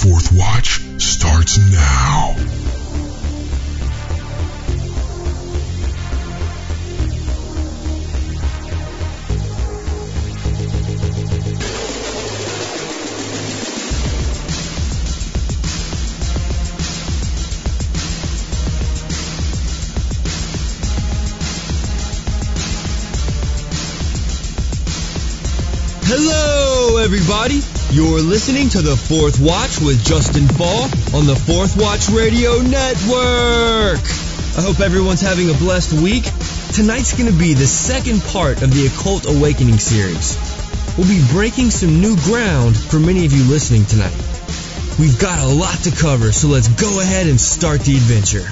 Fourth Watch starts now. You're listening to the Fourth Watch with Justen Faull on the Fourth Watch Radio Network. I hope everyone's having a blessed week. Tonight's going to be the second part of the Occult Awakening series. We'll be breaking some new ground for many of you listening tonight. We've got a lot to cover, so let's go ahead and start the adventure.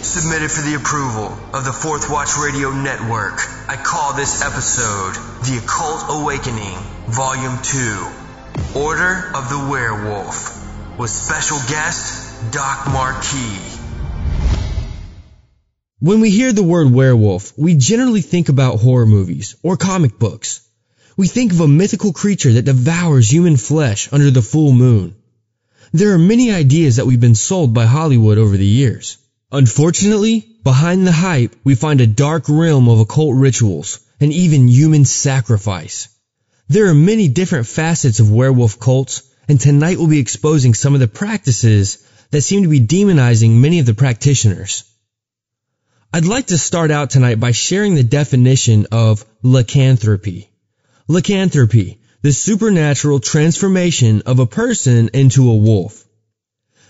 Submitted for the approval of the Fourth Watch Radio Network, I call this episode The Occult Awakening, Volume 2 Order of the Werewolf, with special guest Doc Marquis. When we hear the word werewolf, we generally think about horror movies or comic books. We think of a mythical creature that devours human flesh under the full moon. There are many ideas that we've been sold by Hollywood over the years. Unfortunately, behind the hype, we find a dark realm of occult rituals and even human sacrifice. There are many different facets of werewolf cults, and tonight we'll be exposing some of the practices that seem to be demonizing many of the practitioners. I'd like to start out tonight by sharing the definition of lycanthropy. Lycanthropy, the supernatural transformation of a person into a wolf.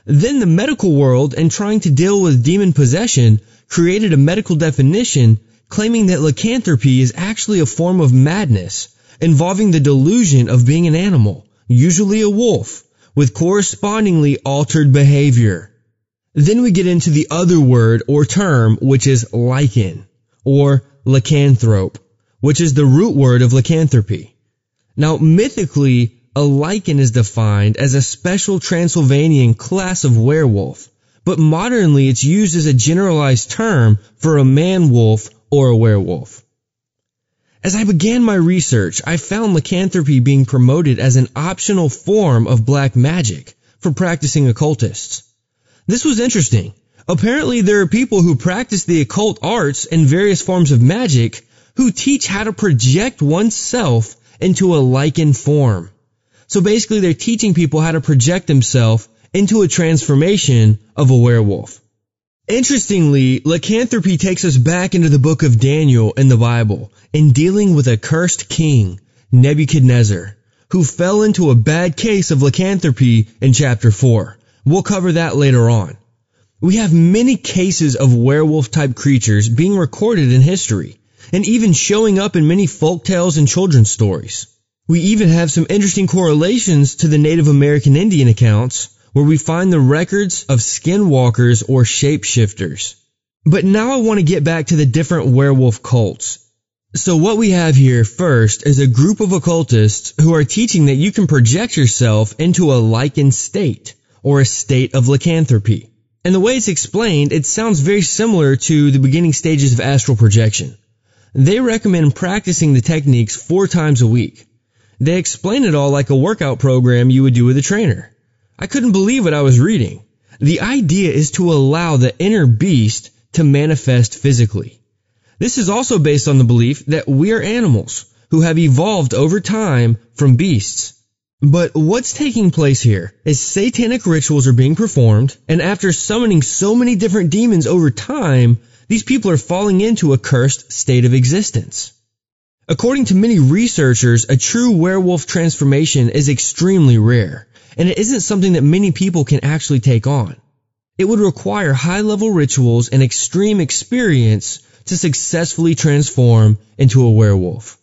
Then the medical world, in trying to deal with demon possession, created a medical definition claiming that lycanthropy is actually a form of madness involving the delusion of being an animal, usually a wolf, with correspondingly altered behavior. Then we get into the other word or term, which is lycan, or lycanthrope, which is the root word of lycanthropy. Now, mythically, a lycan is defined as a special Transylvanian class of werewolf, but modernly it's used as a generalized term for a man wolf or a werewolf. As I began my research, I found lycanthropy being promoted as an optional form of black magic for practicing occultists. This was interesting. Apparently there are people who practice the occult arts and various forms of magic who teach how to project oneself into a lycan form. So basically they're teaching people how to project themselves into a transformation of a werewolf. Interestingly, lycanthropy takes us back into the book of Daniel in the Bible in dealing with a cursed king, Nebuchadnezzar, who fell into a bad case of lycanthropy in chapter 4. We'll cover that later on. We have many cases of werewolf type creatures being recorded in history and even showing up in many folk tales and children's stories. We even have some interesting correlations to the Native American Indian accounts where we find the records of skinwalkers or shapeshifters. But now I want to get back to the different werewolf cults. So what we have here first is a group of occultists who are teaching that you can project yourself into a lycan state or a state of lycanthropy. And the way it's explained, it sounds very similar to the beginning stages of astral projection. They recommend practicing the techniques four times a week. They explain it all like a workout program you would do with a trainer. I couldn't believe what I was reading. The idea is to allow the inner beast to manifest physically. This is also based on the belief that we are animals who have evolved over time from beasts. But what's taking place here is satanic rituals are being performed, and after summoning so many different demons over time, these people are falling into a cursed state of existence. According to many researchers, a true werewolf transformation is extremely rare, and it isn't something that many people can actually take on. It would require high level rituals and extreme experience to successfully transform into a werewolf.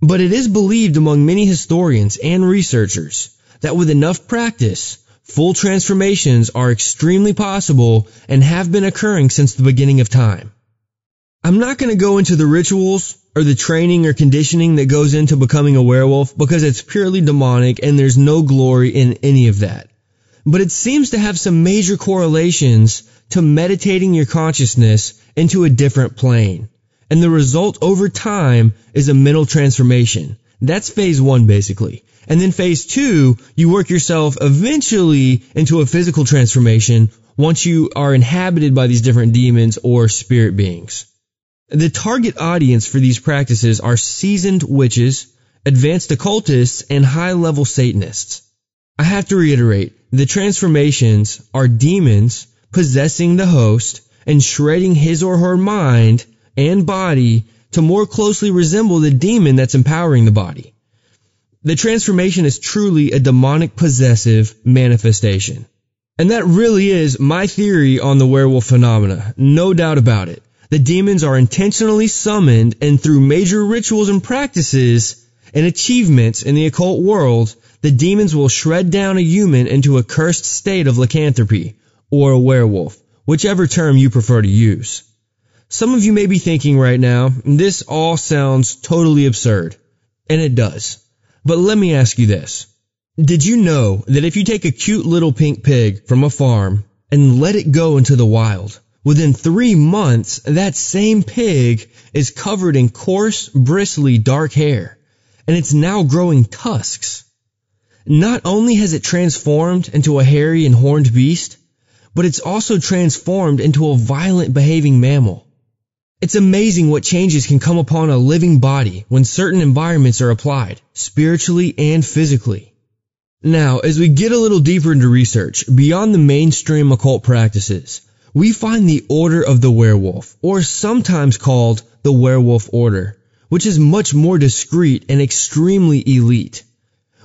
But it is believed among many historians and researchers that with enough practice, full transformations are extremely possible and have been occurring since the beginning of time. I'm not going to go into the rituals or the training or conditioning that goes into becoming a werewolf because it's purely demonic and there's no glory in any of that. But it seems to have some major correlations to meditating your consciousness into a different plane. And the result over time is a mental transformation. That's phase one basically. And then phase two, you work yourself eventually into a physical transformation once you are inhabited by these different demons or spirit beings. The target audience for these practices are seasoned witches, advanced occultists, and high level Satanists. I have to reiterate, the transformations are demons possessing the host and shredding his or her mind and body to more closely resemble the demon that's empowering the body. The transformation is truly a demonic possessive manifestation. And that really is my theory on the werewolf phenomena. No doubt about it. The demons are intentionally summoned and through major rituals and practices and achievements in the occult world, the demons will shred down a human into a cursed state of lycanthropy or a werewolf, whichever term you prefer to use. Some of you may be thinking right now, this all sounds totally absurd. And it does. But let me ask you this. Did you know that if you take a cute little pink pig from a farm and let it go into the wild, within three months, that same pig is covered in coarse, bristly, dark hair, and it's now growing tusks. Not only has it transformed into a hairy and horned beast, but it's also transformed into a violent behaving mammal. It's amazing what changes can come upon a living body when certain environments are applied, spiritually and physically. Now, as we get a little deeper into research, beyond the mainstream occult practices, we find the Order of the Werewolf, or sometimes called the Werewolf Order, which is much more discreet and extremely elite.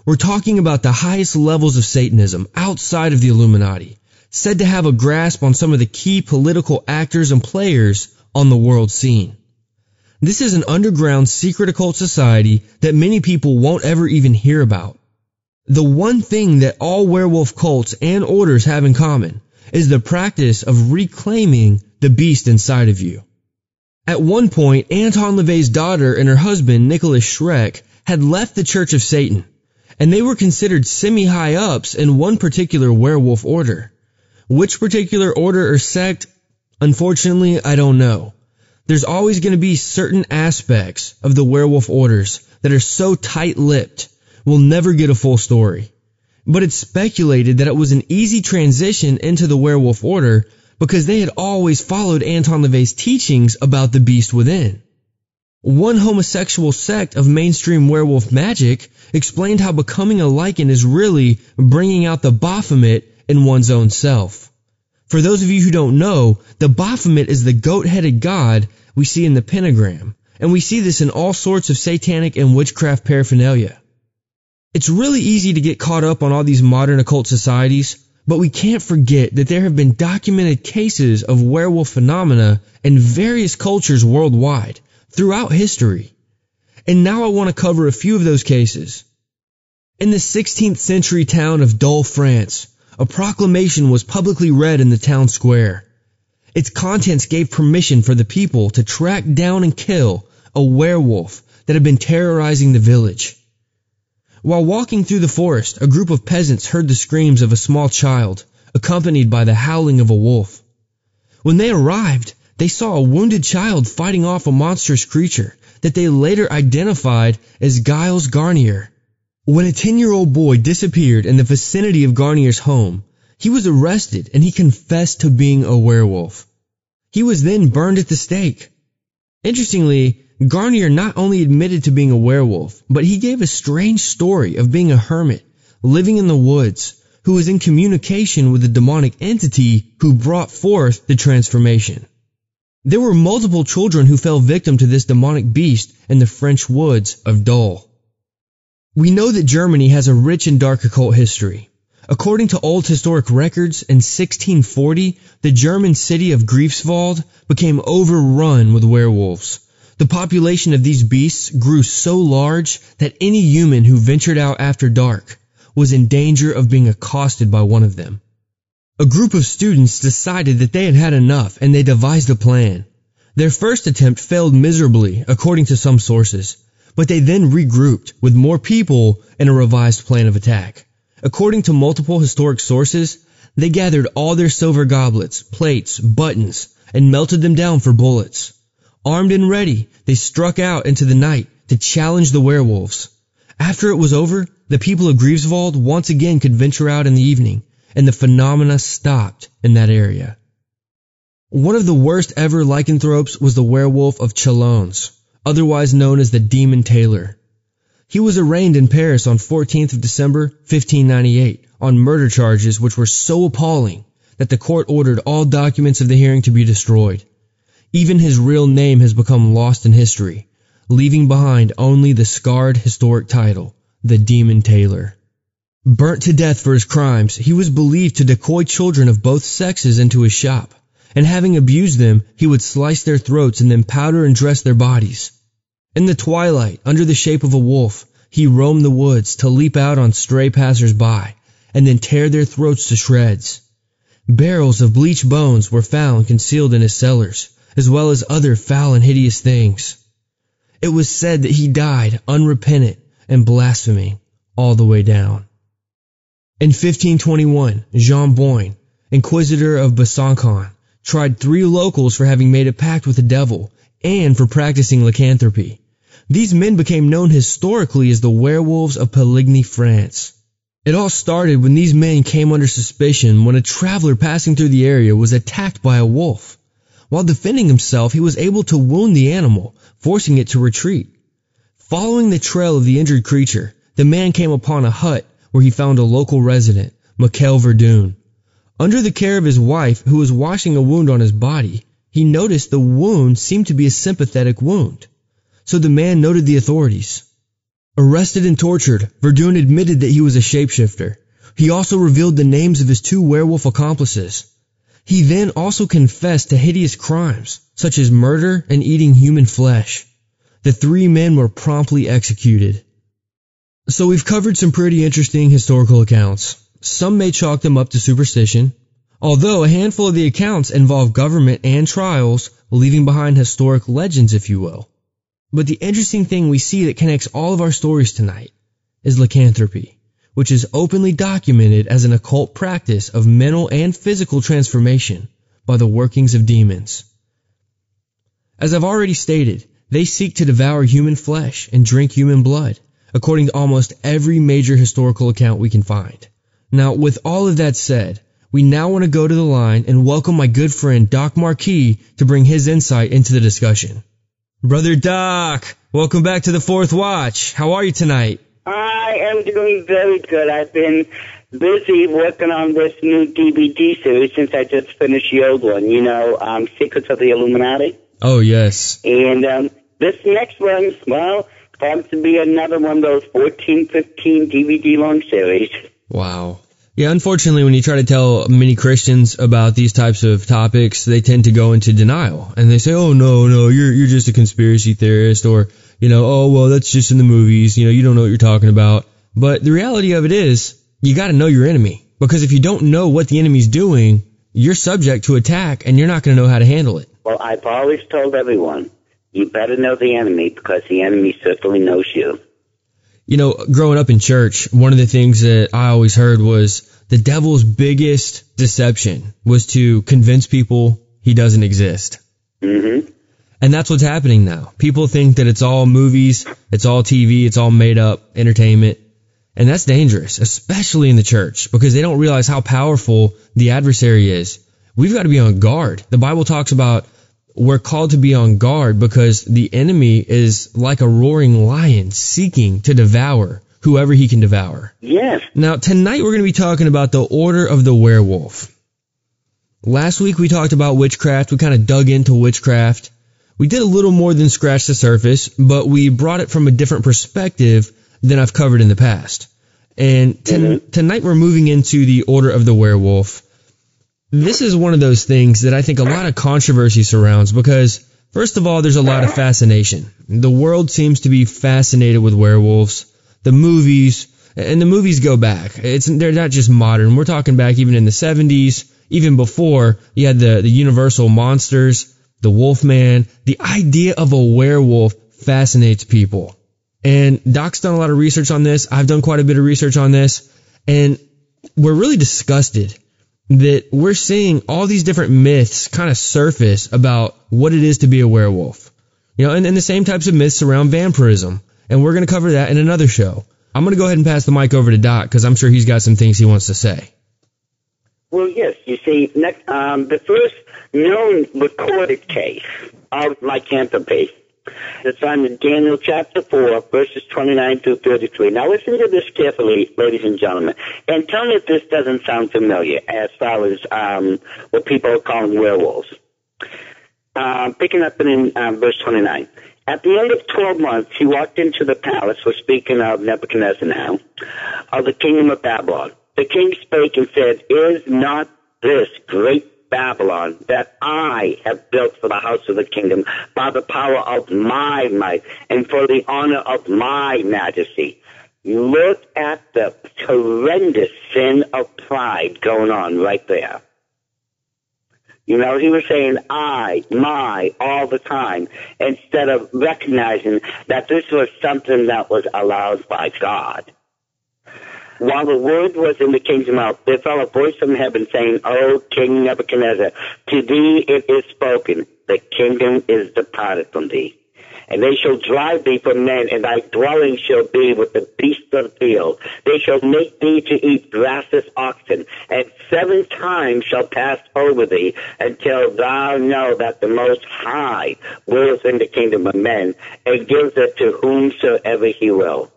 We're talking about the highest levels of Satanism outside of the Illuminati, said to have a grasp on some of the key political actors and players on the world scene. This is an underground secret occult society that many people won't ever even hear about. The one thing that all werewolf cults and orders have in common is the practice of reclaiming the beast inside of you. At one point, Anton LaVey's daughter and her husband, Nicholas Schreck, had left the Church of Satan, and they were considered semi-high ups in one particular werewolf order. Which particular order or sect Unfortunately, I don't know. There's always going to be certain aspects of the werewolf orders that are so tight-lipped, we'll never get a full story. But it's speculated that it was an easy transition into the werewolf order because they had always followed Anton LaVey's teachings about the beast within. One homosexual sect of mainstream werewolf magic explained how becoming a Lycan is really bringing out the Baphomet in one's own self. For those of you who don't know, the Baphomet is the goat-headed god we see in the pentagram, and we see this in all sorts of satanic and witchcraft paraphernalia. It's really easy to get caught up on all these modern occult societies, but we can't forget that there have been documented cases of werewolf phenomena in various cultures worldwide throughout history. And now I want to cover a few of those cases. In the 16th century town of Dole, France, a proclamation was publicly read in the town square. Its contents gave permission for the people to track down and kill a werewolf that had been terrorizing the village. While walking through the forest, a group of peasants heard the screams of a small child, accompanied by the howling of a wolf. When they arrived, they saw a wounded child fighting off a monstrous creature that they later identified as Gilles Garnier. When a 10 year old boy disappeared in the vicinity of Garnier's home, he was arrested and he confessed to being a werewolf. He was then burned at the stake. Interestingly, Garnier not only admitted to being a werewolf, but he gave a strange story of being a hermit, living in the woods, who was in communication with the demonic entity who brought forth the transformation. There were multiple children who fell victim to this demonic beast in the French woods of Dole. We know that Germany has a rich and dark occult history. According to old historic records, in 1640, the German city of Greifswald became overrun with werewolves. The population of these beasts grew so large that any human who ventured out after dark was in danger of being accosted by one of them. A group of students decided that they had had enough and they devised a plan. Their first attempt failed miserably, according to some sources but they then regrouped with more people and a revised plan of attack. According to multiple historic sources, they gathered all their silver goblets, plates, buttons, and melted them down for bullets. Armed and ready, they struck out into the night to challenge the werewolves. After it was over, the people of Greifswald once again could venture out in the evening, and the phenomena stopped in that area. One of the worst ever lycanthropes was the werewolf of Chalons, otherwise known as the Demon Tailor. He was arraigned in Paris on 14th of December, 1598, on murder charges which were so appalling that the court ordered all documents of the hearing to be destroyed. Even his real name has become lost in history, leaving behind only the scarred historic title, the Demon Tailor. Burnt to death for his crimes, he was believed to decoy children of both sexes into his shop, and having abused them, he would slice their throats and then powder and dress their bodies. In the twilight, under the shape of a wolf, he roamed the woods to leap out on stray passers-by and then tear their throats to shreds. Barrels of bleached bones were found concealed in his cellars, as well as other foul and hideous things. It was said that he died unrepentant and blaspheming all the way down. In 1521, Jean Boin, Inquisitor of Besançon, tried three locals for having made a pact with the devil and for practicing lycanthropy. These men became known historically as the werewolves of Poligny, France. It all started when these men came under suspicion when a traveler passing through the area was attacked by a wolf. While defending himself, he was able to wound the animal, forcing it to retreat. Following the trail of the injured creature, the man came upon a hut where he found a local resident, Michael Verdun. Under the care of his wife, who was washing a wound on his body, he noticed the wound seemed to be a sympathetic wound so the man noted the authorities. Arrested and tortured, Verdun admitted that he was a shapeshifter. He also revealed the names of his two werewolf accomplices. He then also confessed to hideous crimes, such as murder and eating human flesh. The three men were promptly executed. So we've covered some pretty interesting historical accounts. Some may chalk them up to superstition, although a handful of the accounts involve government and trials, leaving behind historic legends, if you will. But the interesting thing we see that connects all of our stories tonight is lycanthropy, which is openly documented as an occult practice of mental and physical transformation by the workings of demons. As I've already stated, they seek to devour human flesh and drink human blood, according to almost every major historical account we can find. Now, with all of that said, we now want to go to the line and welcome my good friend Doc Marquis to bring his insight into the discussion. Brother Doc, welcome back to the fourth watch. How are you tonight? I am doing very good. I've been busy working on this new DVD series since I just finished the old one, you know, um, Secrets of the Illuminati. Oh, yes. And um, this next one, well, going to be another one of those 14, 15 DVD long series. Wow. Yeah, unfortunately, when you try to tell many Christians about these types of topics, they tend to go into denial and they say, "Oh no, no, you're you're just a conspiracy theorist," or you know, "Oh well, that's just in the movies. You know, you don't know what you're talking about." But the reality of it is, you got to know your enemy because if you don't know what the enemy's doing, you're subject to attack and you're not going to know how to handle it. Well, I've always told everyone, you better know the enemy because the enemy certainly knows you. You know, growing up in church, one of the things that I always heard was the devil's biggest deception was to convince people he doesn't exist. Mm-hmm. And that's what's happening now. People think that it's all movies, it's all TV, it's all made up entertainment. And that's dangerous, especially in the church, because they don't realize how powerful the adversary is. We've got to be on guard. The Bible talks about we're called to be on guard because the enemy is like a roaring lion seeking to devour whoever he can devour. Yes. Now, tonight we're going to be talking about the Order of the Werewolf. Last week we talked about witchcraft. We kind of dug into witchcraft. We did a little more than scratch the surface, but we brought it from a different perspective than I've covered in the past. And ten- Mhm. tonight we're moving into the Order of the Werewolf. This is one of those things that I think a lot of controversy surrounds because, first of all, there's a lot of fascination. The world seems to be fascinated with werewolves the movies, and the movies go back. It's they're not just modern. We're talking back even in the 70s, even before you had the the Universal monsters, the Wolfman. The idea of a werewolf fascinates people. And Doc's done a lot of research on this. I've done quite a bit of research on this, and we're really disgusted that we're seeing all these different myths kind of surface about what it is to be a werewolf. You know, and, and the same types of myths around vampirism and we're going to cover that in another show. I'm going to go ahead and pass the mic over to Doc because I'm sure he's got some things he wants to say. Well, yes. You see, um, the first known recorded case of lycanthropy is found in Daniel chapter 4, verses 29 through 33. Now listen to this carefully, ladies and gentlemen, and tell me if this doesn't sound familiar as far as um, what people are calling werewolves. Uh, picking up in um, verse 29. At the end of 12 months, he walked into the palace, we're speaking of Nebuchadnezzar now, of the kingdom of Babylon. The king spake and said, Is not this great Babylon that I have built for the house of the kingdom by the power of my might and for the honor of my majesty? Look at the horrendous sin of pride going on right there. You know, he was saying I, my, all the time, instead of recognizing that this was something that was allowed by God. While the word was in the king's mouth, there fell a voice from heaven saying, O King Nebuchadnezzar, to thee it is spoken, the kingdom is departed from thee and they shall drive thee from men, and thy dwelling shall be with the beasts of the field. They shall make thee to eat grassless oxen, and seven times shall pass over thee, until thou know that the Most High rules in the kingdom of men, and gives it to whomsoever he will.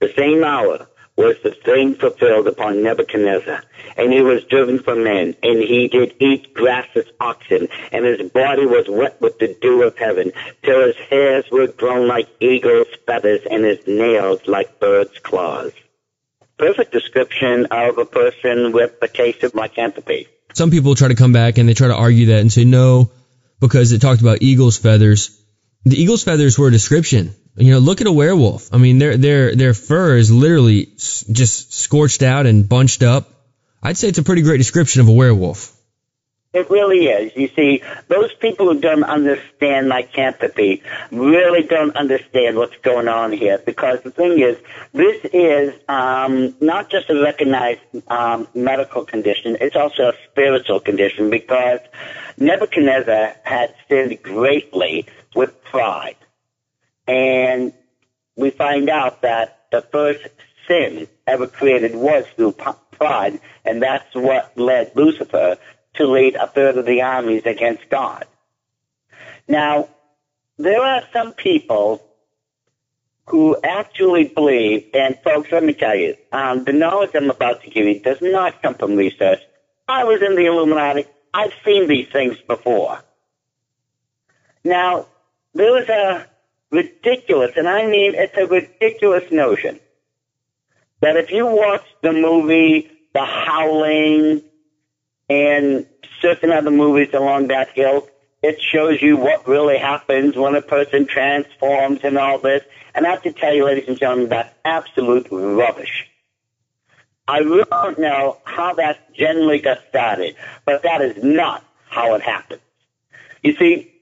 The same hour was the thing fulfilled upon Nebuchadnezzar. And he was driven from men, and he did eat grassless oxen, and his body was wet with the dew of heaven, till his hairs were grown like eagle's feathers, and his nails like birds' claws. Perfect description of a person with a case of lycanthropy. Some people try to come back and they try to argue that and say no, because it talked about eagle's feathers. The eagle's feathers were a description. You know, look at a werewolf. I mean, their their their fur is literally just scorched out and bunched up. I'd say it's a pretty great description of a werewolf. It really is. You see, those people who don't understand lycanthropy really don't understand what's going on here because the thing is, this is um, not just a recognized um, medical condition, it's also a spiritual condition because Nebuchadnezzar had sinned greatly with pride. And we find out that the first sin ever created was through pride, and that's what led Lucifer to lead a third of the armies against God. Now, there are some people who actually believe, and folks, let me tell you, um, the knowledge I'm about to give you does not come from research. I was in the Illuminati. I've seen these things before. Now, there was a ridiculous, and I mean it's a ridiculous notion that if you watch the movie The Howling and certain other movies along that hill, it shows you what really happens when a person transforms and all this. And I have to tell you, ladies and gentlemen, that's absolute rubbish. I really don't know how that generally got started, but that is not how it happens. You see,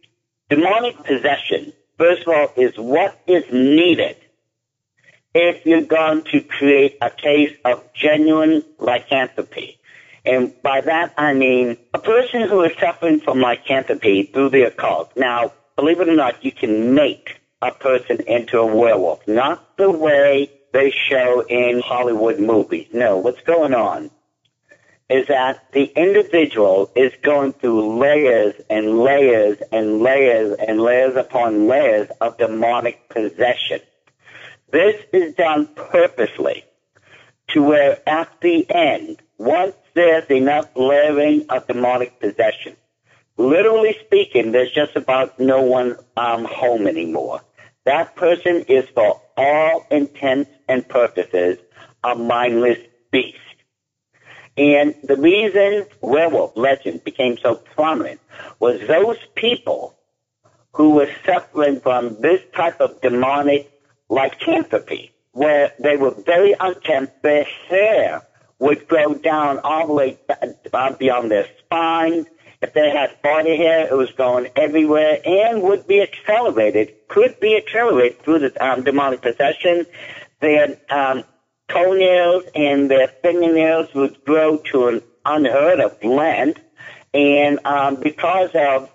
demonic possession first of all, is what is needed if you're going to create a case of genuine lycanthropy. And by that I mean a person who is suffering from lycanthropy through the occult. Now, believe it or not, you can make a person into a werewolf. Not the way they show in Hollywood movies. No, what's going on is that the individual is going through layers and layers and layers and layers upon layers of demonic possession. This is done purposely to where at the end, once there's enough layering of demonic possession, literally speaking, there's just about no one um, home anymore. That person is for all intents and purposes a mindless beast. And the reason werewolf legend became so prominent was those people who were suffering from this type of demonic lycanthropy, where they were very unkempt, their hair would grow down all the way beyond their spine. If they had body hair, it was going everywhere and would be accelerated, could be accelerated through the um, demonic possession. Had um, toenails and their fingernails would grow to an unheard of length. And um, because of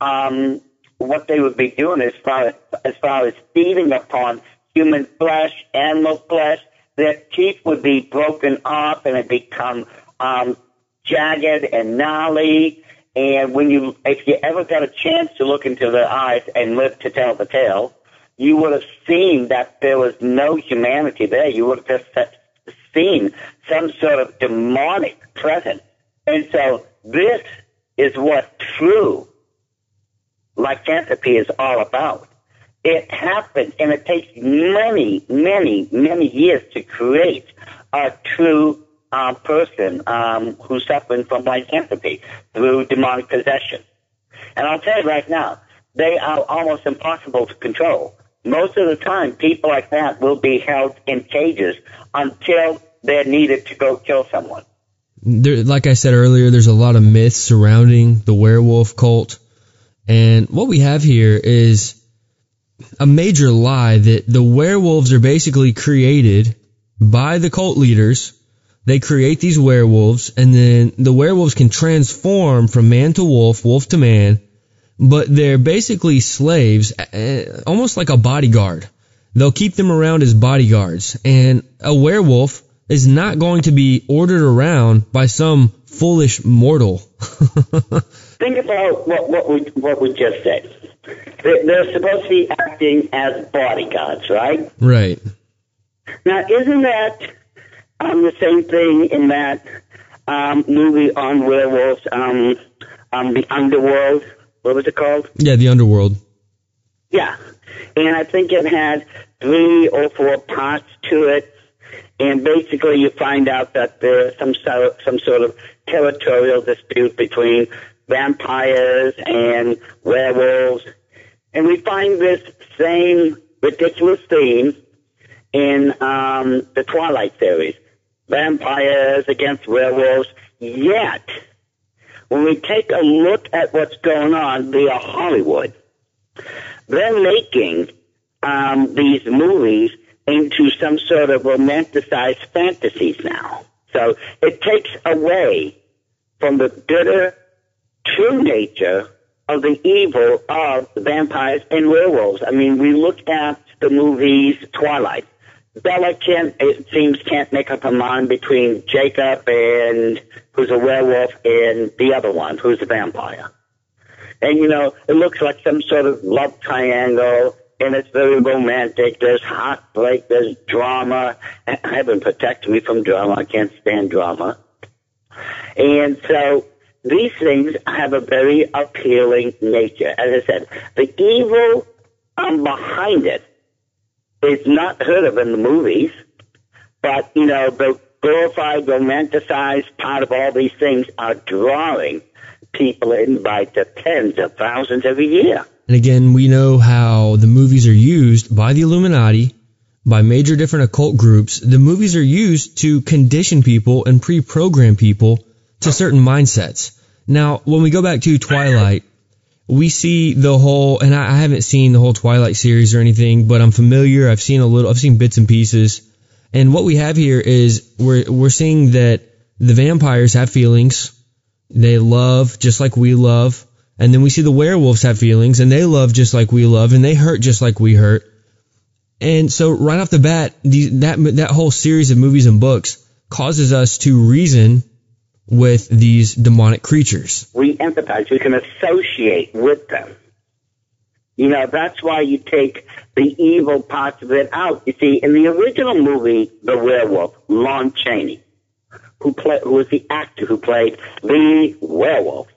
um, what they would be doing as far as, as far as feeding upon human flesh, animal flesh, their teeth would be broken off and it become um, jagged and gnarly. And when you, if you ever got a chance to look into their eyes and live to tell the tale, you would have seen that there was no humanity there. You would have just seen some sort of demonic presence. And so this is what true lycanthropy is all about. It happens, and it takes many, many, many years to create a true uh, person um, who's suffering from lycanthropy through demonic possession. And I'll tell you right now, they are almost impossible to control. Most of the time, people like that will be held in cages until they're needed to go kill someone. There, like I said earlier, there's a lot of myths surrounding the werewolf cult. And what we have here is a major lie that the werewolves are basically created by the cult leaders. They create these werewolves and then the werewolves can transform from man to wolf, wolf to man, but they're basically slaves, almost like a bodyguard. They'll keep them around as bodyguards and a werewolf is not going to be ordered around by some foolish mortal. Think about what, what, we, what we just said. They're supposed to be acting as bodyguards, right? Right. Now, isn't that um, the same thing in that um, movie on werewolves, um, um, The Underworld? What was it called? Yeah, The Underworld. Yeah. And I think it had three or four parts to it. And basically, you find out that there's some sort of, some sort of territorial dispute between vampires and werewolves. And we find this same ridiculous theme in um, the Twilight series. Vampires against werewolves. Yet, when we take a look at what's going on via Hollywood, they're making um, these movies into some sort of romanticized fantasies now. So it takes away from the bitter, true nature of the evil of vampires and werewolves. I mean, we look at the movies Twilight. Bella can't, it seems, can't make up her mind between Jacob and who's a werewolf and the other one who's a vampire. And you know, it looks like some sort of love triangle and it's very romantic. There's heartbreak, there's drama. Heaven protect me from drama. I can't stand drama. And so these things have a very appealing nature. As I said, the evil um, behind it is not heard of in the movies, but you know the glorified, romanticized part of all these things are drawing people in by the tens of thousands every year. And again, we know how the movies are used by the Illuminati, by major different occult groups. The movies are used to condition people and pre-program people to certain mindsets. Now, when we go back to Twilight, we see the whole, and I, haven't seen the whole Twilight series or anything, but I'm familiar. I've seen a little, I've seen bits and pieces. And what we have here is we're, we're seeing that the vampires have feelings. They love just like we love. And then we see the werewolves have feelings and they love just like we love and they hurt just like we hurt. And so right off the bat, that, that whole series of movies and books causes us to reason with these demonic creatures. We empathize. We can associate with them. You know, that's why you take the evil parts of it out. You see, in the original movie, The Werewolf, Lon Chaney, who, play, who was the actor who played the werewolf.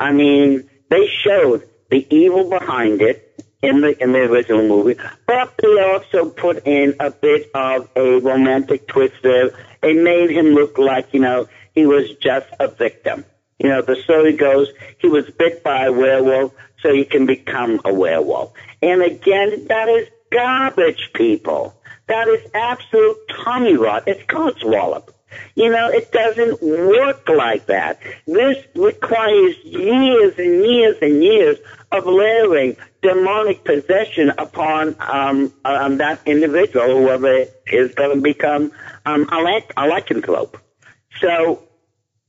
I mean, they showed the evil behind it in the in the original movie, but they also put in a bit of a romantic twist there. It made him look like you know he was just a victim. You know, the story goes he was bit by a werewolf, so he can become a werewolf. And again, that is garbage, people. That is absolute tummy rot. It's codswallop. You know, it doesn't work like that. This requires years and years and years of layering demonic possession upon um, um, that individual, whoever is going to become um, a, lycanthrope. So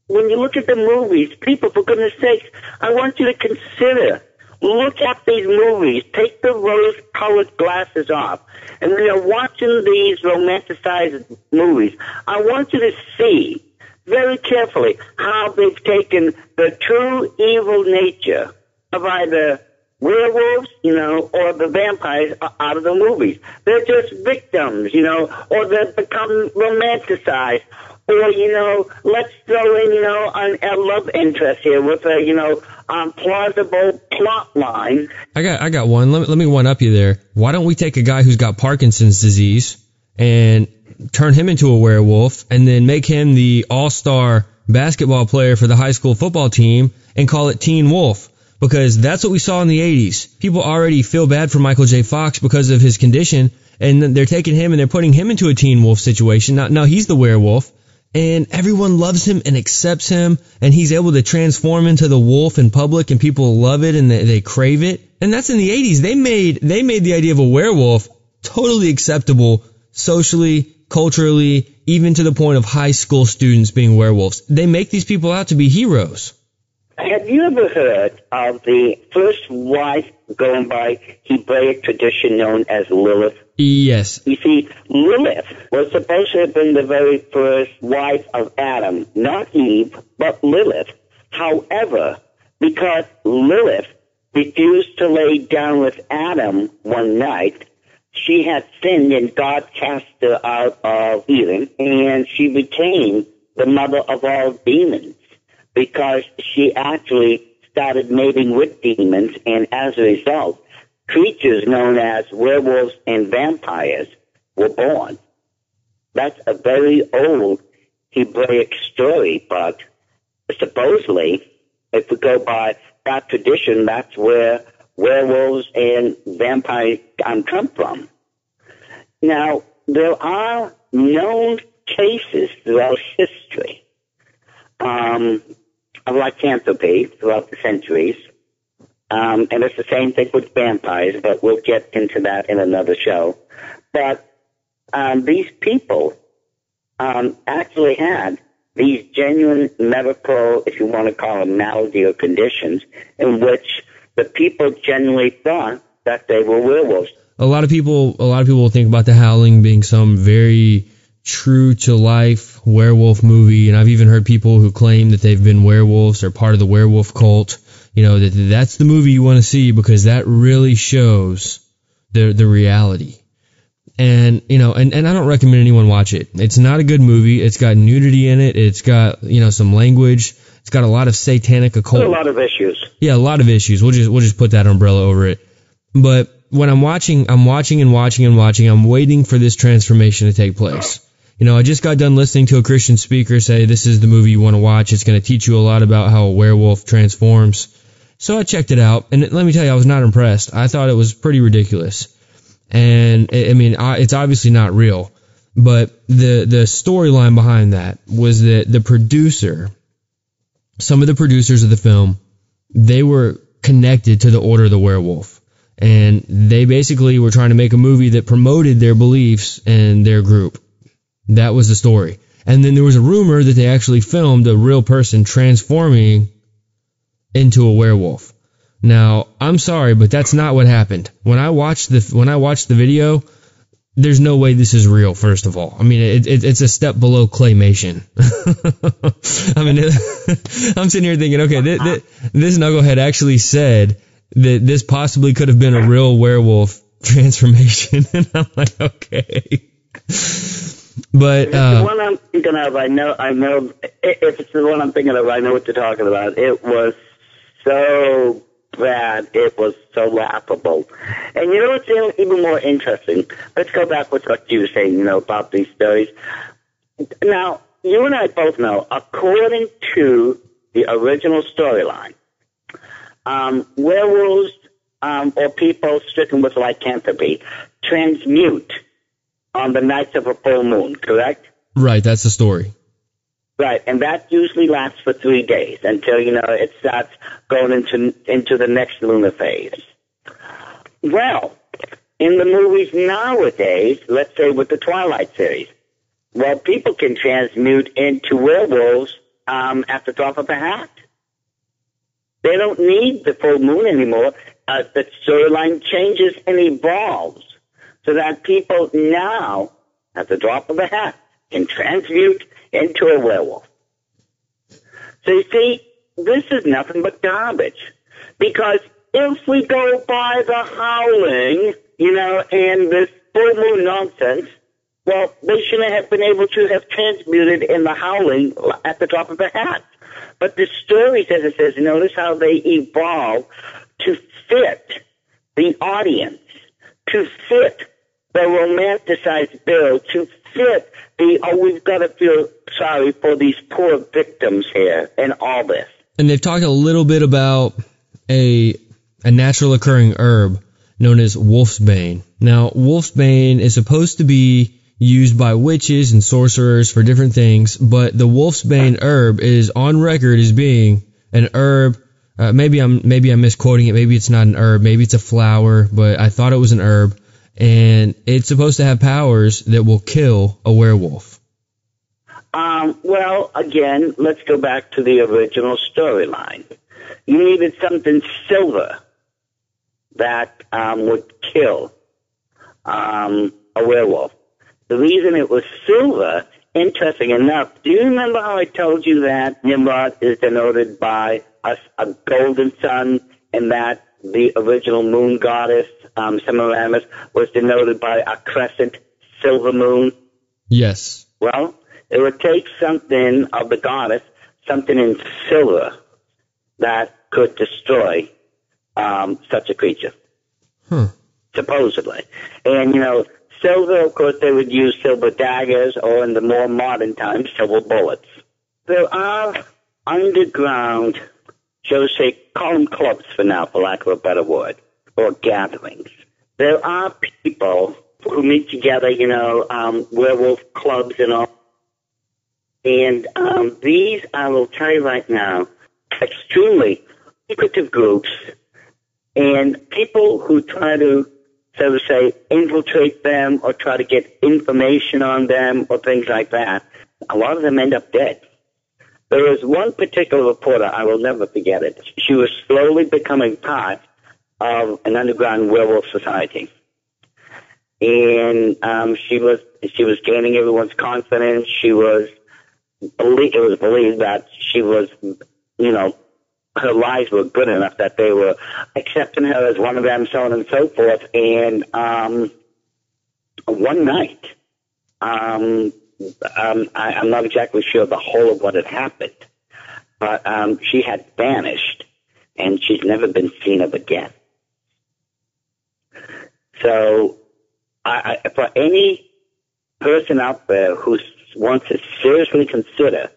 when you look at the movies, people, for goodness sakes, I want you to consider look at these movies, take the rose-colored glasses off, and when you're watching these romanticized movies, I want you to see very carefully how they've taken the true evil nature of either werewolves, you know, or the vampires out of the movies. They're just victims, you know, or they've become romanticized. Or, you know, let's throw in, you know, an, a love interest here with a, you know, um, plausible plot line. I got I got one. Let me, let me one up you there. Why don't we take a guy who's got Parkinson's disease and turn him into a werewolf and then make him the all-star basketball player for the high school football team and call it Teen Wolf? Because that's what we saw in the 80s. People already feel bad for Michael J. Fox because of his condition and they're taking him and they're putting him into a Teen Wolf situation. Now, now he's the werewolf and everyone loves him and accepts him and he's able to transform into the wolf in public and people love it and they, they crave it. And that's in the 80s. They made, they made the idea of a werewolf totally acceptable socially, culturally, even to the point of high school students being werewolves. They make these people out to be heroes. Have you ever heard of the first wife going by Hebraic tradition known as Lilith? Yes. You see, Lilith was supposed to have been the very first wife of Adam, not Eve, but Lilith. However, because Lilith refused to lay down with Adam one night, she had sinned and God cast her out of Eden, and she became the mother of all demons because she actually started mating with demons, and as a result, creatures known as werewolves and vampires were born. That's a very old Hebraic story, but supposedly, if we go by that tradition, that's where werewolves and vampires um, come from. Now, there are known cases throughout history um, of lycanthropy throughout the centuries. Um, and it's the same thing with vampires, but we'll get into that in another show. But um, these people um, actually had these genuine medical, if you want to call them malady or conditions, in which the people generally thought that they were werewolves. A lot of people, a lot of people think about The Howling being some very true to life werewolf movie, and I've even heard people who claim that they've been werewolves or part of the werewolf cult you know that that's the movie you want to see because that really shows the the reality. And you know, and, and I don't recommend anyone watch it. It's not a good movie. It's got nudity in it. It's got you know some language. It's got a lot of satanic occult. A lot of issues. Yeah, a lot of issues. We'll just we'll just put that umbrella over it. But when I'm watching, I'm watching and watching and watching. I'm waiting for this transformation to take place. You know, I just got done listening to a Christian speaker say this is the movie you want to watch. It's going to teach you a lot about how a werewolf transforms. So I checked it out, and let me tell you, I was not impressed. I thought it was pretty ridiculous, and I mean, it's obviously not real. But the the storyline behind that was that the producer, some of the producers of the film, they were connected to the Order of the Werewolf, and they basically were trying to make a movie that promoted their beliefs and their group. That was the story. And then there was a rumor that they actually filmed a real person transforming into a werewolf. Now, I'm sorry, but that's not what happened. When I watched the when I watched the video, there's no way this is real. First of all, I mean it, it, it's a step below claymation. I mean, it, I'm sitting here thinking, okay, th- th- this knucklehead actually said that this possibly could have been a real werewolf transformation, and I'm like, okay. But uh, the one I'm thinking of, I know, I know. If it's the one I'm thinking of, I know what you're talking about. It was so bad. It was so laughable. And you know what's even more interesting? Let's go back with what you were saying, you know, about these stories. Now, you and I both know, according to the original storyline, um, werewolves um, or people stricken with lycanthropy transmute on the nights of a full moon, correct? Right, that's the story. Right, and that usually lasts for three days until you know it starts going into into the next lunar phase. Well, in the movies nowadays, let's say with the Twilight series, well, people can transmute into werewolves um, at the drop of a hat. They don't need the full moon anymore. Uh, the storyline changes and evolves so that people now, at the drop of a hat, can transmute into a werewolf. So you see, this is nothing but garbage. Because if we go by the howling, you know, and this full moon nonsense, well, they shouldn't have been able to have transmuted in the howling at the drop of a hat. But the story says it says, notice how they evolve to fit the audience, to fit the romanticized bill, to fit the, oh, we've got to feel sorry for these poor victims here and all this. And they've talked a little bit about a, a natural occurring herb known as wolfsbane. Now, wolfsbane is supposed to be used by witches and sorcerers for different things, but the wolfsbane herb is on record as being an herb. Uh, maybe I'm maybe I'm misquoting it. Maybe it's not an herb. Maybe it's a flower, but I thought it was an herb, and it's supposed to have powers that will kill a werewolf. Um, well, again, let's go back to the original storyline. You needed something silver that um, would kill um, a werewolf. The reason it was silver, interesting enough, do you remember how I told you that Nimrod is denoted by a, a golden sun and that the original moon goddess, um, Semiramis, was denoted by a crescent silver moon? Yes. Well, it would take something of the goddess, something in silver, that could destroy um, such a creature. Huh. Supposedly. And, you know, silver, of course, they would use silver daggers, or in the more modern times, silver bullets. There are underground, shall we say, them clubs for now, for lack of a better word, or gatherings. There are people who meet together, you know, um, werewolf clubs and all. And um, these, I will tell you right now, extremely secretive groups and people who try to so to say, infiltrate them or try to get information on them or things like that, a lot of them end up dead. There was one particular reporter, I will never forget it. She was slowly becoming part of an underground werewolf society. And um, she was she was gaining everyone's confidence. She was it was believed that she was, you know, her lies were good enough that they were accepting her as one of them, so on and so forth. And um, one night, um, um, I, I'm not exactly sure the whole of what had happened, but um, she had vanished, and she's never been seen of again. So, I, I, for any person out there who wants to seriously consider,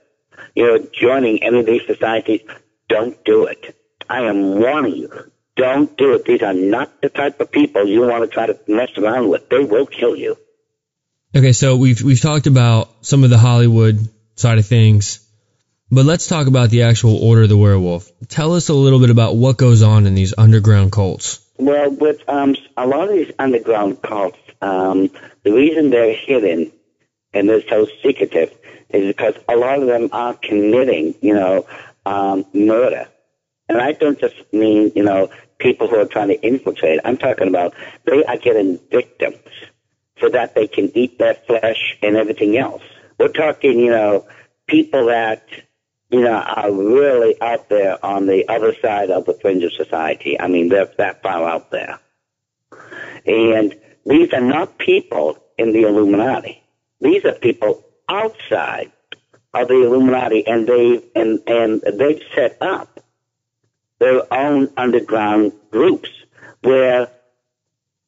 you know, joining any of these societies, don't do it. I am warning you. Don't do it. These are not the type of people you want to try to mess around with. They will kill you. Okay, so we've we've talked about some of the Hollywood side of things, but let's talk about the actual Order of the Werewolf. Tell us a little bit about what goes on in these underground cults. Well, with um, a lot of these underground cults, um, the reason they're hidden and they're so secretive is because a lot of them are committing, you know, um, murder. And I don't just mean, you know, people who are trying to infiltrate. I'm talking about they are getting victims so that they can eat their flesh and everything else. We're talking, you know, people that, you know, are really out there on the other side of the fringe of society. I mean, they're that far out there. And these are not people in the Illuminati. These are people outside of the Illuminati, and they and and they've set up their own underground groups where,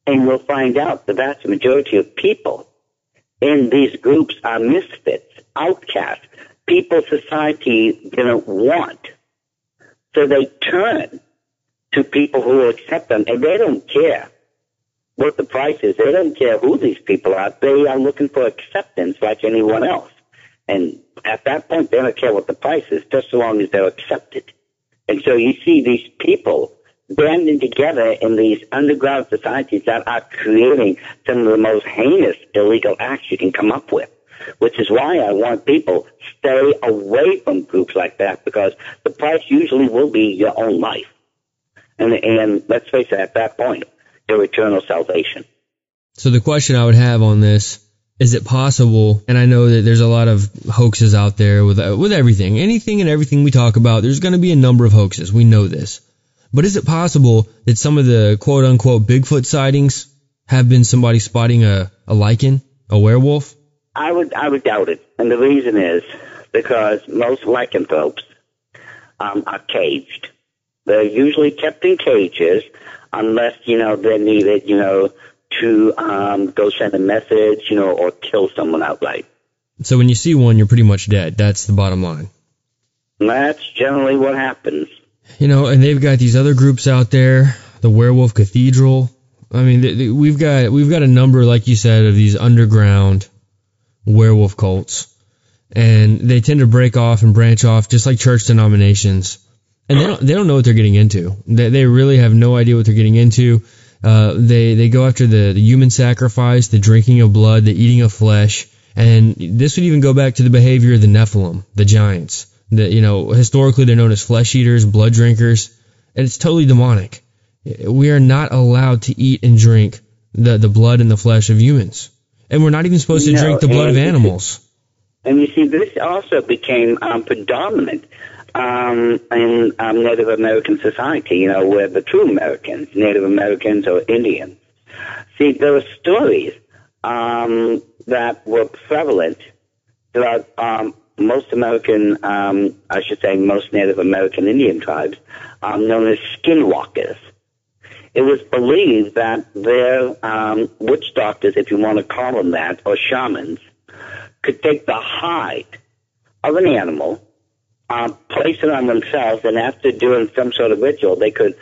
and we'll find out the vast majority of people in these groups are misfits, outcasts, people society didn't want. So they turn to people who will accept them, and they don't care what the price is. They don't care who these people are. They are looking for acceptance like anyone else. And at that point, they don't care what the price is, just so long as they're accepted. And so you see these people banding together in these underground societies that are creating some of the most heinous illegal acts you can come up with. which is why I want people stay away from groups like that because the price usually will be your own life. And, and let's face it, at that point, your eternal salvation. So the question I would have on this is it possible and I know that there's a lot of hoaxes out there with with everything anything and everything we talk about there's going to be a number of hoaxes we know this but is it possible that some of the quote unquote Bigfoot sightings have been somebody spotting a, a lycan, a werewolf? I would I would doubt it, and the reason is because most lycanthropes um, are caged. They're usually kept in cages unless you know they're needed, you know, to um, go send a message, you know, or kill someone outright. So when you see one, you're pretty much dead. That's the bottom line. That's generally what happens. You know, and they've got these other groups out there, the Werewolf Cathedral. I mean, th- th- we've got we've got a number, like you said, of these underground werewolf cults, and they tend to break off and branch off just like church denominations, and they don't they don't know what they're getting into. They they really have no idea what they're getting into. Uh, they they go after the, the human sacrifice, the drinking of blood, the eating of flesh, and this would even go back to the behavior of the Nephilim, the giants. That you know historically they're known as flesh eaters, blood drinkers, and it's totally demonic. We are not allowed to eat and drink the the blood and the flesh of humans, and we're not even supposed to No, drink the blood of animals. And you see, this also became um, predominant um, in um, Native American society, you know, where the true Americans, Native Americans or Indians. See, there were stories um, that were prevalent throughout um, most American, um, I should say, most Native American Indian tribes, um, known as skinwalkers. It was believed that their um, witch doctors, if you want to call them that, or shamans, could take the hide of an animal, um, place it on themselves, and after doing some sort of ritual, they could,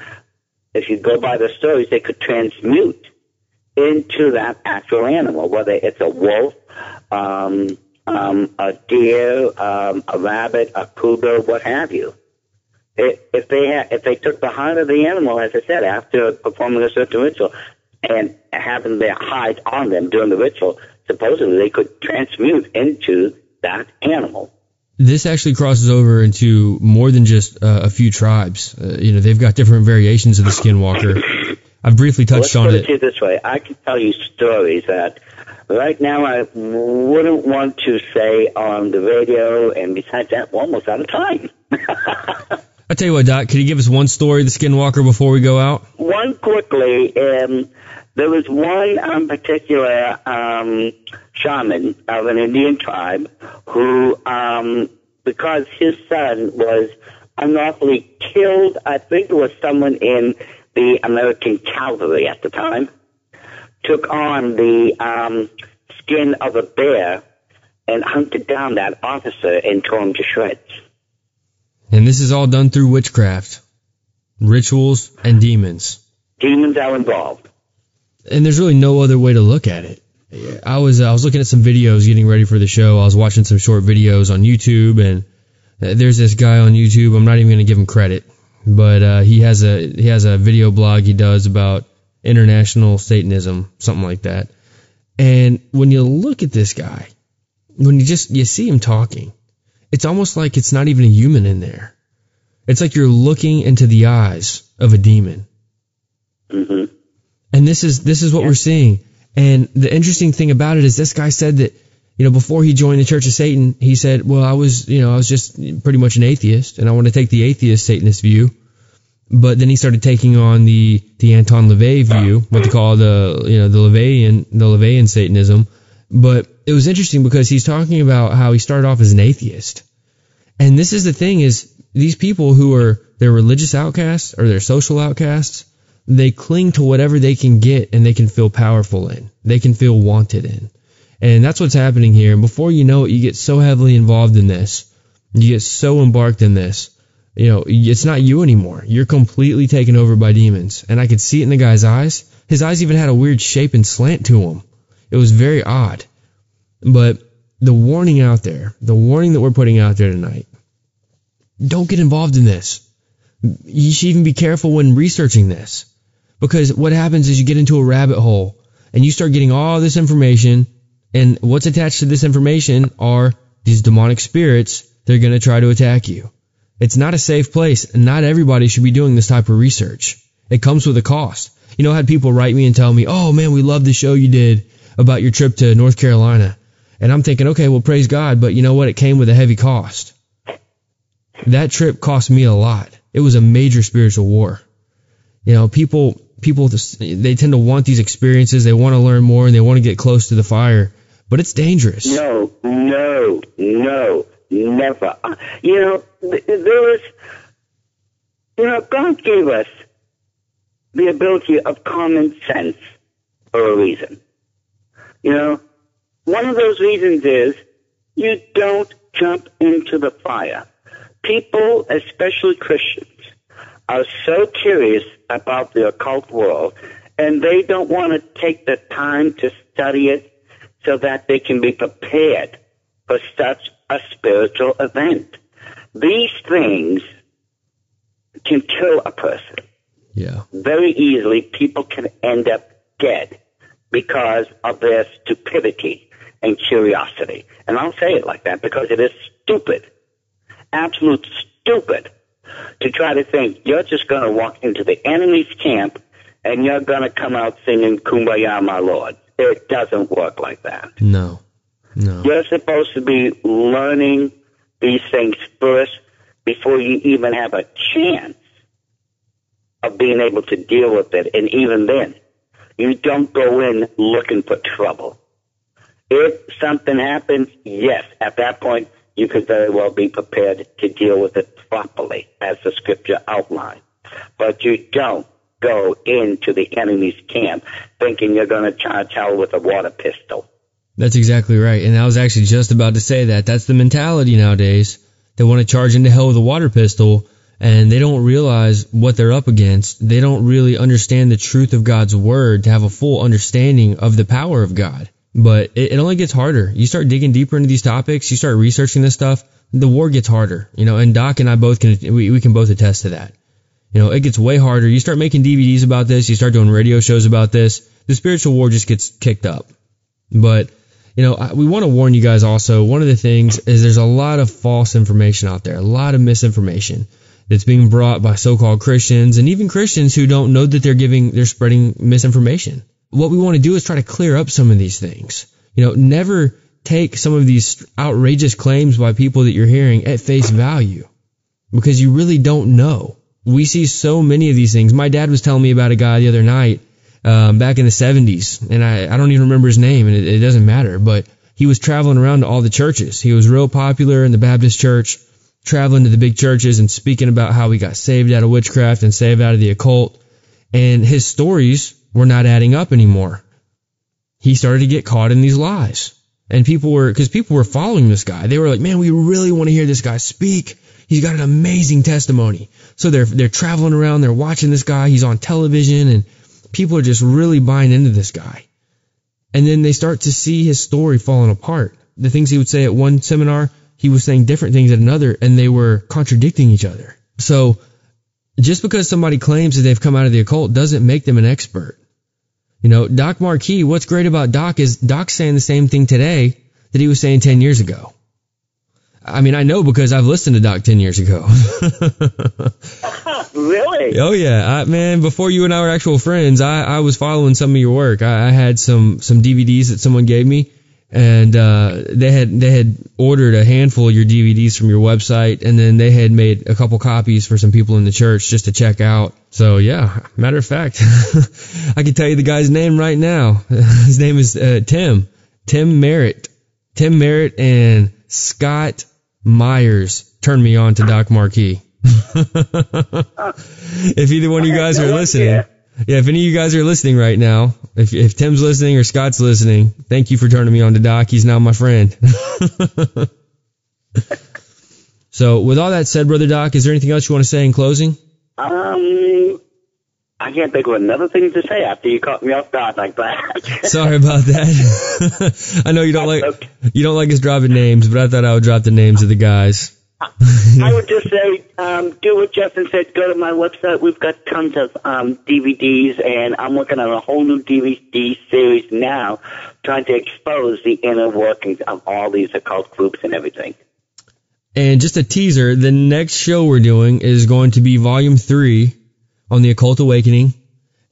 if you go by the stories, they could transmute into that actual animal, whether it's a wolf, um, um, a deer, um, a rabbit, a cougar, what have you. If, they ha- if they took the hide of the animal, as I said, after performing a certain ritual, and having their hide on them during the ritual, supposedly they could transmute into that animal. This actually crosses over into more than just uh, a few tribes. Uh, you know, they've got different variations of the skinwalker. I've briefly Let's touched on put it. it this way: I can tell you stories that right now I wouldn't want to say on the radio, and besides that, we're almost out of time. I tell you what, Doc, can you give us one story of the skinwalker before we go out? one quickly, um, there was one um, particular um, shaman of an Indian tribe who, um, because his son was unlawfully killed, I think it was someone in the American cavalry at the time, took on the um, skin of a bear and hunted down that officer and tore him to shreds. And this is all done through witchcraft, rituals, and demons. Demons are involved. And there's really no other way to look at it. I was I was looking at some videos getting ready for the show. I was watching some short videos on YouTube, and uh, there's this guy on YouTube. I'm not even going to give him credit, but uh, he has a he has a video blog he does about international Satanism, something like that. And when you look at this guy, when you just you see him talking, it's almost like it's not even a human in there. It's like you're looking into the eyes of a demon. hmm And this is this is what we're seeing. And the interesting thing about it is this guy said that you know before he joined the Church of Satan, he said, "Well, I was you know I was just pretty much an atheist, and I want to take the atheist Satanist view." But then he started taking on the the Anton LaVey view, what they call the you know the LaVeyan the LaVeyan Satanism. But it was interesting because he's talking about how he started off as an atheist, and this is the thing is these people who are they're religious outcasts or they're social outcasts they cling to whatever they can get and they can feel powerful in. They can feel wanted in. And that's what's happening here. And before you know it, you get so heavily involved in this. You get so embarked in this. You know, it's not you anymore. You're completely taken over by demons. And I could see it in the guy's eyes. His eyes even had a weird shape and slant to them. It was very odd. But the warning out there, the warning that we're putting out there tonight, don't get involved in this. You should even be careful when researching this. Because what happens is you get into a rabbit hole and you start getting all this information And what's attached to this information are these demonic spirits. They're going to try to attack you. It's not a safe place. and Not everybody should be doing this type of research. It comes with a cost. You know, I had people write me and tell me, oh man, we love the show you did about your trip to North Carolina. And I'm thinking, okay, well, praise God, but you know what? It came with a heavy cost. That trip cost me a lot. It was a major spiritual war. You know, people, people, they tend to want these experiences. They want to learn more and they want to get close to the fire, but it's dangerous. No, no, no, never. Uh, you know, there was, you know, God gave us the ability of common sense for a reason. You know, one of those reasons is you don't jump into the fire. People, especially Christians, are so curious about the occult world and they don't want to take the time to study it so that they can be prepared for such a spiritual event. These things can kill a person. Yeah. Very easily, people can end up dead because of their stupidity and curiosity. And I'll say it like that because it is stupid, absolute stupid, to try to think you're just going to walk into the enemy's camp and you're going to come out singing Kumbaya, my Lord. It doesn't work like that. No. No. You're supposed to be learning these things first before you even have a chance of being able to deal with it. And even then, you don't go in looking for trouble. If something happens, yes, at that point, you could very well be prepared to deal with it properly, as the scripture outlined. But you don't go into the enemy's camp thinking you're going to charge hell with a water pistol. That's exactly right. And I was actually just about to say that. That's the mentality nowadays. They want to charge into hell with a water pistol and they don't realize what they're up against. They don't really understand the truth of God's word to have a full understanding of the power of God. But it, it only gets harder. You start digging deeper into these topics, you start researching this stuff, the war gets harder. You know, and Doc and I both can, we, we can both attest to that. You know, it gets way harder. You start making DVDs about this, you start doing radio shows about this, the spiritual war just gets kicked up. But, you know, we want to warn you guys also, one of the things is there's a lot of false information out there, a lot of misinformation that's being brought by so-called Christians and even Christians who don't know that they're giving, they're spreading misinformation. What we want to do is try to clear up some of these things. You know, never take some of these outrageous claims by people that you're hearing at face value because you really don't know. We see so many of these things. My dad was telling me about a guy the other night, um, back in the 70s, and I, I don't even remember his name, and it, it doesn't matter, but he was traveling around to all the churches. He was real popular in the Baptist church traveling to the big churches and speaking about how he got saved out of witchcraft and saved out of the occult. And his stories were not adding up anymore. He started to get caught in these lies. And people were, cause people were following this guy. They were like, man, we really want to hear this guy speak. He's got an amazing testimony. So they're, they're traveling around, they're watching this guy. He's on television and people are just really buying into this guy. And then they start to see his story falling apart. The things he would say at one seminar, he was saying different things at another and they were contradicting each other. So just because somebody claims that they've come out of the occult doesn't make them an expert. You know, Doc Marquis, what's great about Doc is Doc's saying the same thing today that he was saying 10 years ago. I mean, I know because I've listened to Doc 10 years ago. really? Oh yeah, I, man, before you and I were actual friends, I, I was following some of your work. I, I had some, some DVDs that someone gave me and uh, they had they had ordered a handful of your DVDs from your website, and then they had made a couple copies for some people in the church just to check out. So yeah, matter of fact, I can tell you the guy's name right now. His name is uh, Tim Tim Merritt. Tim Merritt and Scott Myers turned me on to Doc Marquis. if either one of you guys are listening. Yeah, if any of you guys are listening right now, if, if Tim's listening or Scott's listening, thank you for turning me on to Doc. He's now my friend. so, with all that said, Brother Doc, is there anything else you want to say in closing? Um, I can't think of another thing to say after you caught me off guard like that. Sorry about that. I know you don't like you don't like us dropping names, but I thought I would drop the names of the guys. I would just say, um, do what Justen said. Go to my website. We've got tons of um, DVDs, and I'm working on a whole new DVD series now, trying to expose the inner workings of all these occult groups and everything. And just a teaser, the next show we're doing is going to be volume three on the occult awakening,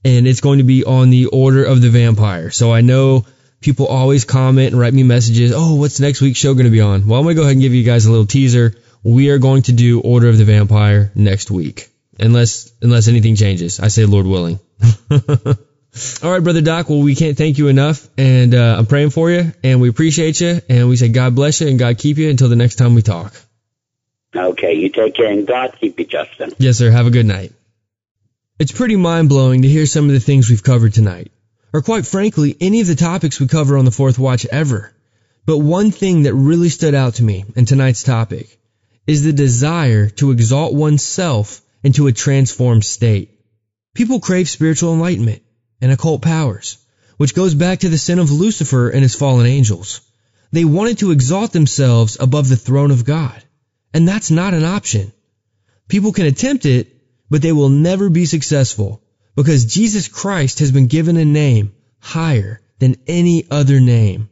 and it's going to be on the order of the vampire. So I know people always comment and write me messages, oh, what's next week's show going to be on? Well, I'm going to go ahead and give you guys a little teaser we are going to do Order of the Vampire next week. Unless, unless anything changes. I say Lord willing. All right, brother Doc. Well, we can't thank you enough, and uh, I'm praying for you, and we appreciate you, and we say God bless you and God keep you until the next time we talk. Okay, you take care, and God keep you, Justen. Yes, sir. Have a good night. It's pretty mind blowing to hear some of the things we've covered tonight, or quite frankly, any of the topics we cover on the Fourth Watch ever. But one thing that really stood out to me in tonight's topic is the desire to exalt oneself into a transformed state. People crave spiritual enlightenment and occult powers, which goes back to the sin of Lucifer and his fallen angels. They wanted to exalt themselves above the throne of God, and that's not an option. People can attempt it, but they will never be successful because Jesus Christ has been given a name higher than any other name.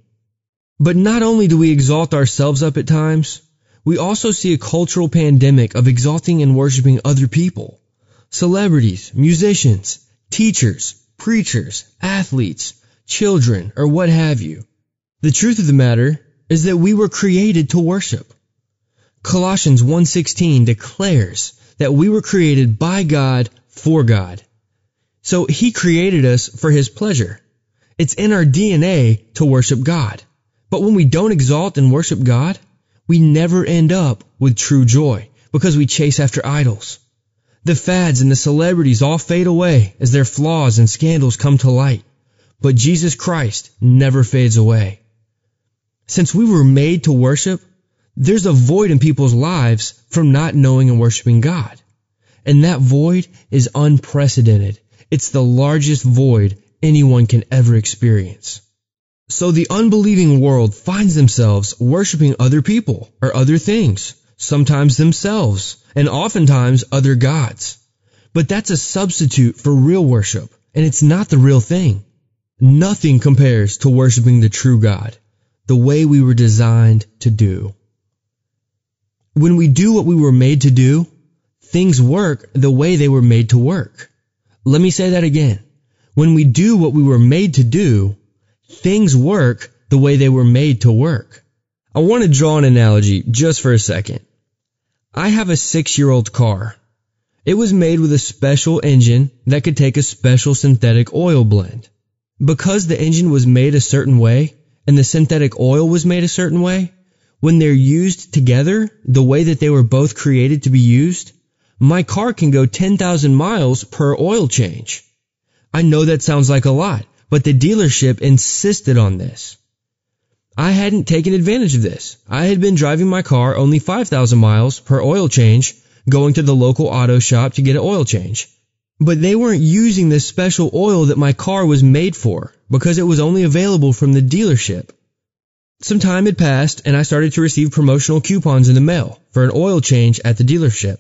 But not only do we exalt ourselves up at times, we also see a cultural pandemic of exalting and worshiping other people. Celebrities, musicians, teachers, preachers, athletes, children, or what have you. The truth of the matter is that we were created to worship. Colossians 1:16 declares that we were created by God for God. So he created us for his pleasure. It's in our DNA to worship God. But when we don't exalt and worship God, we never end up with true joy because we chase after idols. The fads and the celebrities all fade away as their flaws and scandals come to light, but Jesus Christ never fades away. Since we were made to worship, there's a void in people's lives from not knowing and worshiping God. And that void is unprecedented. It's the largest void anyone can ever experience. So the unbelieving world finds themselves worshiping other people or other things, sometimes themselves, and oftentimes other gods. But that's a substitute for real worship, and it's not the real thing. Nothing compares to worshiping the true God, the way we were designed to do. When we do what we were made to do, things work the way they were made to work. Let me say that again. When we do what we were made to do, things work the way they were made to work. I want to draw an analogy just for a second. I have a six year old car. It was made with a special engine that could take a special synthetic oil blend. Because the engine was made a certain way and the synthetic oil was made a certain way, when they're used together the way that they were both created to be used, my car can go 10,000 miles per oil change. I know that sounds like a lot, but the dealership insisted on this. I hadn't taken advantage of this. I had been driving my car only 5,000 miles per oil change, going to the local auto shop to get an oil change. But they weren't using this special oil that my car was made for because it was only available from the dealership. Some time had passed and I started to receive promotional coupons in the mail for an oil change at the dealership.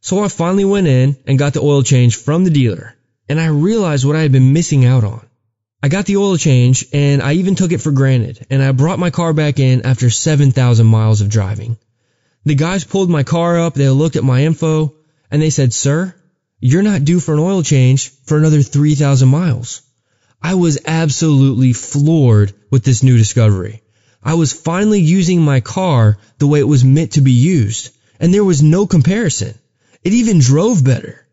So I finally went in and got the oil change from the dealer and I realized what I had been missing out on. I got the oil change and I even took it for granted and I brought my car back in after 7,000 miles of driving. The guys pulled my car up, they looked at my info and they said, sir, you're not due for an oil change for another 3,000 miles. I was absolutely floored with this new discovery. I was finally using my car the way it was meant to be used and there was no comparison. It even drove better.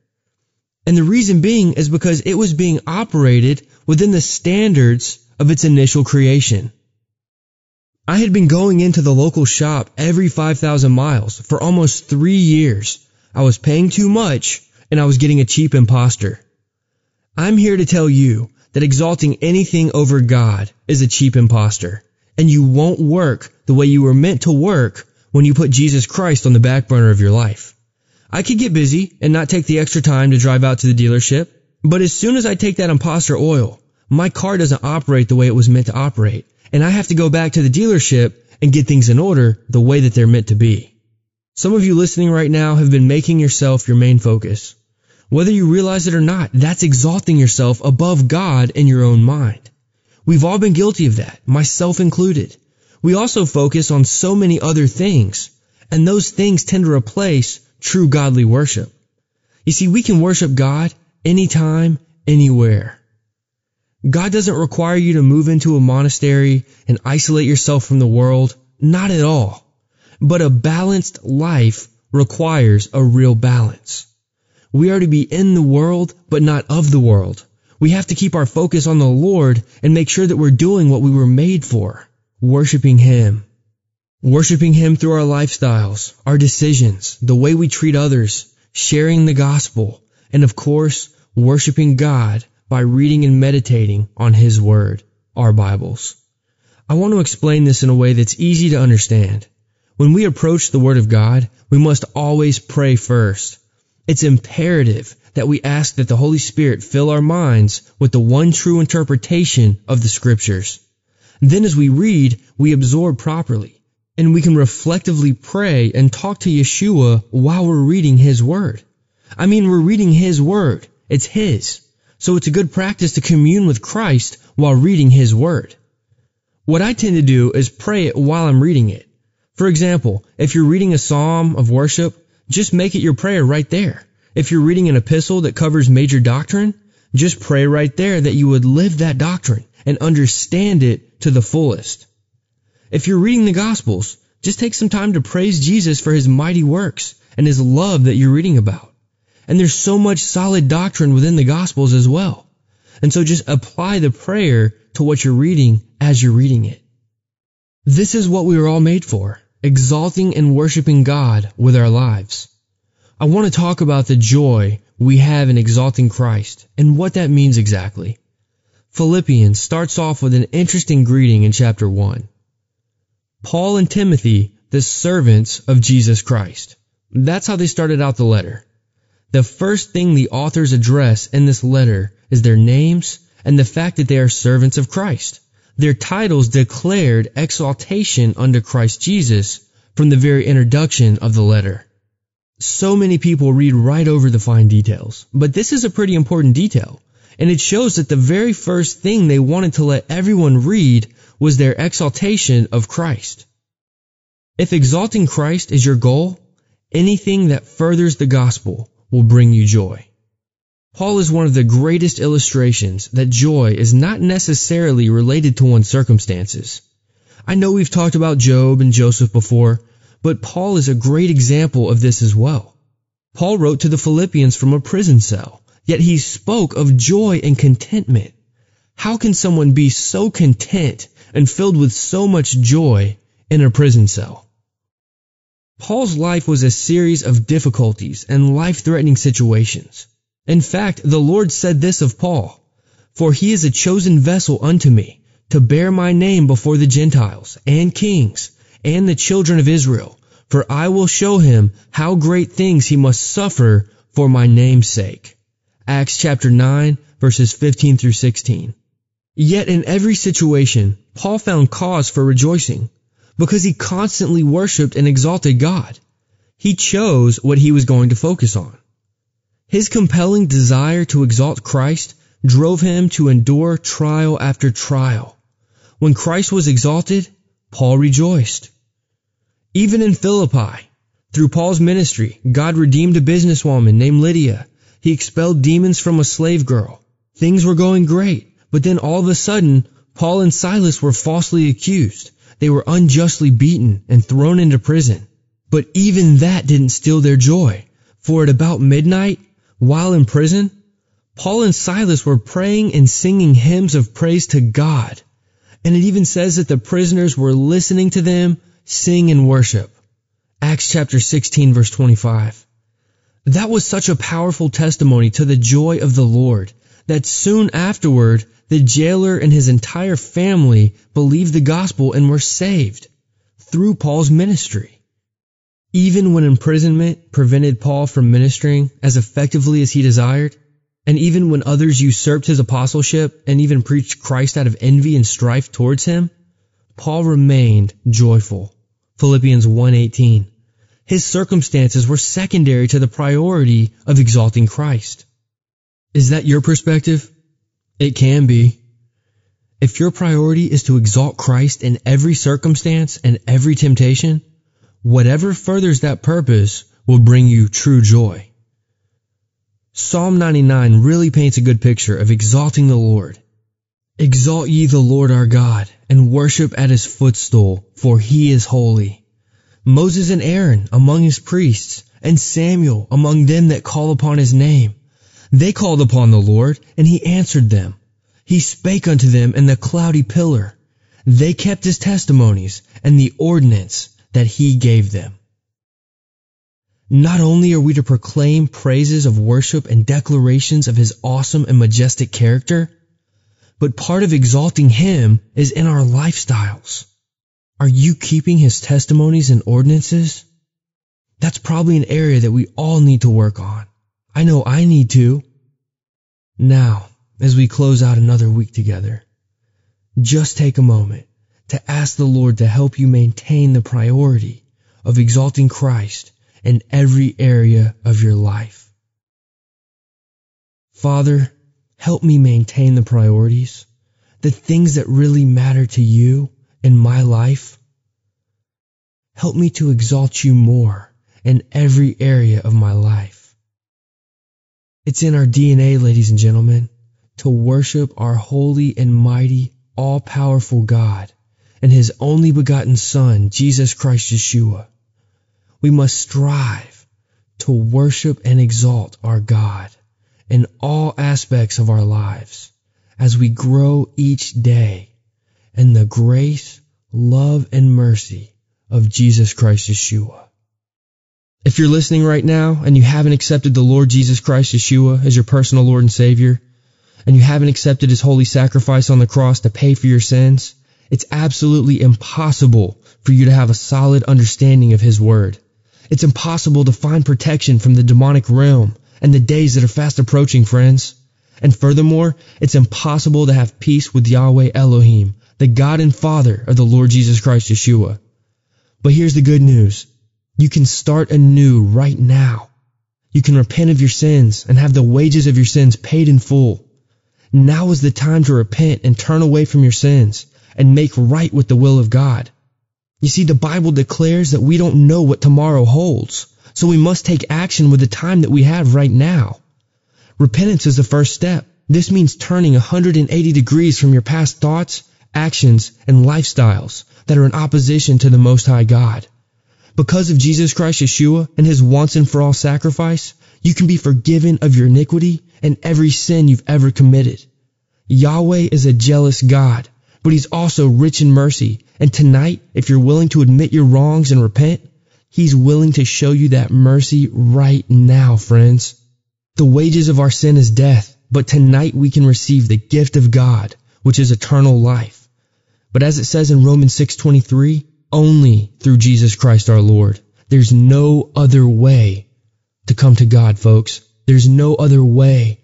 And the reason being is because it was being operated within the standards of its initial creation. I had been going into the local shop every 5,000 miles for almost three years. I was paying too much and I was getting a cheap imposter. I'm here to tell you that exalting anything over God is a cheap imposter and you won't work the way you were meant to work when you put Jesus Christ on the back burner of your life. I could get busy and not take the extra time to drive out to the dealership, but as soon as I take that imposter oil, my car doesn't operate the way it was meant to operate, and I have to go back to the dealership and get things in order the way that they're meant to be. Some of you listening right now have been making yourself your main focus. Whether you realize it or not, that's exalting yourself above God in your own mind. We've all been guilty of that, myself included. We also focus on so many other things, and those things tend to replace true godly worship. You see, we can worship God anytime, anywhere. God doesn't require you to move into a monastery and isolate yourself from the world. Not at all. But a balanced life requires a real balance. We are to be in the world, but not of the world. We have to keep our focus on the Lord and make sure that we're doing what we were made for, worshiping Him. Worshiping Him through our lifestyles, our decisions, the way we treat others, sharing the gospel, and of course, worshiping God by reading and meditating on His Word, our Bibles. I want to explain this in a way that's easy to understand. When we approach the Word of God, we must always pray first. It's imperative that we ask that the Holy Spirit fill our minds with the one true interpretation of the Scriptures. Then as we read, we absorb properly, and we can reflectively pray and talk to Yeshua while we're reading His Word. I mean, we're reading His Word. It's His. So it's a good practice to commune with Christ while reading His Word. What I tend to do is pray it while I'm reading it. For example, if you're reading a psalm of worship, just make it your prayer right there. If you're reading an epistle that covers major doctrine, just pray right there that you would live that doctrine and understand it to the fullest. If you're reading the Gospels, just take some time to praise Jesus for his mighty works and his love that you're reading about. And there's so much solid doctrine within the Gospels as well. And so just apply the prayer to what you're reading as you're reading it. This is what we were all made for, exalting and worshiping God with our lives. I want to talk about the joy we have in exalting Christ and what that means exactly. Philippians starts off with an interesting greeting in chapter 1. Paul and Timothy, the servants of Jesus Christ. That's how they started out the letter. The first thing the authors address in this letter is their names and the fact that they are servants of Christ. Their titles declared exaltation under Christ Jesus from the very introduction of the letter. So many people read right over the fine details, but this is a pretty important detail, and it shows that the very first thing they wanted to let everyone read was their exaltation of Christ. If exalting Christ is your goal, anything that furthers the gospel will bring you joy. Paul is one of the greatest illustrations that joy is not necessarily related to one's circumstances. I know we've talked about Job and Joseph before, but Paul is a great example of this as well. Paul wrote to the Philippians from a prison cell, yet he spoke of joy and contentment. How can someone be so content and filled with so much joy in a prison cell? Paul's life was a series of difficulties and life-threatening situations. In fact, the Lord said this of Paul, For he is a chosen vessel unto me, to bear my name before the Gentiles, and kings, and the children of Israel, for I will show him how great things he must suffer for my name's sake. Acts chapter 9, verses 15 through 16. Yet in every situation, Paul found cause for rejoicing because he constantly worshiped and exalted God. He chose what he was going to focus on. His compelling desire to exalt Christ drove him to endure trial after trial. When Christ was exalted, Paul rejoiced. Even in Philippi, through Paul's ministry, God redeemed a businesswoman named Lydia. He expelled demons from a slave girl. Things were going great, but then all of a sudden, Paul and Silas were falsely accused. They were unjustly beaten and thrown into prison. But even that didn't steal their joy, for at about midnight, while in prison, Paul and Silas were praying and singing hymns of praise to God. And it even says that the prisoners were listening to them sing and worship. Acts chapter 16 verse 25. That was such a powerful testimony to the joy of the Lord that soon afterward the jailer and his entire family believed the gospel and were saved through Paul's ministry. Even when imprisonment prevented Paul from ministering as effectively as he desired, and even when others usurped his apostleship and even preached Christ out of envy and strife towards him, Paul remained joyful. Philippians 1:18. His circumstances were secondary to the priority of exalting Christ. Is that your perspective? It can be. If your priority is to exalt Christ in every circumstance and every temptation, whatever furthers that purpose will bring you true joy. Psalm 99 really paints a good picture of exalting the Lord. Exalt ye the Lord our God, and worship at his footstool, for he is holy. Moses and Aaron among his priests, and Samuel among them that call upon his name. They called upon the Lord, and he answered them. He spake unto them in the cloudy pillar. They kept his testimonies and the ordinance that he gave them. Not only are we to proclaim praises of worship and declarations of his awesome and majestic character, but part of exalting him is in our lifestyles. Are you keeping his testimonies and ordinances? That's probably an area that we all need to work on. I know I need to. Now, as we close out another week together, just take a moment to ask the Lord to help you maintain the priority of exalting Christ in every area of your life. Father, help me maintain the priorities, the things that really matter to you in my life. Help me to exalt you more in every area of my life. It's in our DNA, ladies and gentlemen, to worship our holy and mighty, all powerful God and his only begotten Son, Jesus Christ Yeshua we must strive to worship and exalt our God in all aspects of our lives as we grow each day in the grace, love, and mercy of Jesus Christ Yeshua. If you're listening right now and you haven't accepted the Lord Jesus Christ Yeshua as your personal Lord and Savior, and you haven't accepted His holy sacrifice on the cross to pay for your sins, it's absolutely impossible for you to have a solid understanding of His Word. It's impossible to find protection from the demonic realm and the days that are fast approaching, friends. And furthermore, it's impossible to have peace with Yahweh Elohim, the God and Father of the Lord Jesus Christ Yeshua. But here's the good news. You can start anew right now. You can repent of your sins and have the wages of your sins paid in full. Now is the time to repent and turn away from your sins and make right with the will of God. You see, the Bible declares that we don't know what tomorrow holds, so we must take action with the time that we have right now. Repentance is the first step. This means turning 180 degrees from your past thoughts, actions, and lifestyles that are in opposition to the Most High God. Because of Jesus Christ Yeshua and His once and for all sacrifice, you can be forgiven of your iniquity and every sin you've ever committed. Yahweh is a jealous God, but He's also rich in mercy and tonight, if you're willing to admit your wrongs and repent, He's willing to show you that mercy right now, friends. The wages of our sin is death, but tonight we can receive the gift of God, which is eternal life. But as it says in Romans 6:23, only through Jesus Christ our Lord. There's no other way to come to God, folks. There's no other way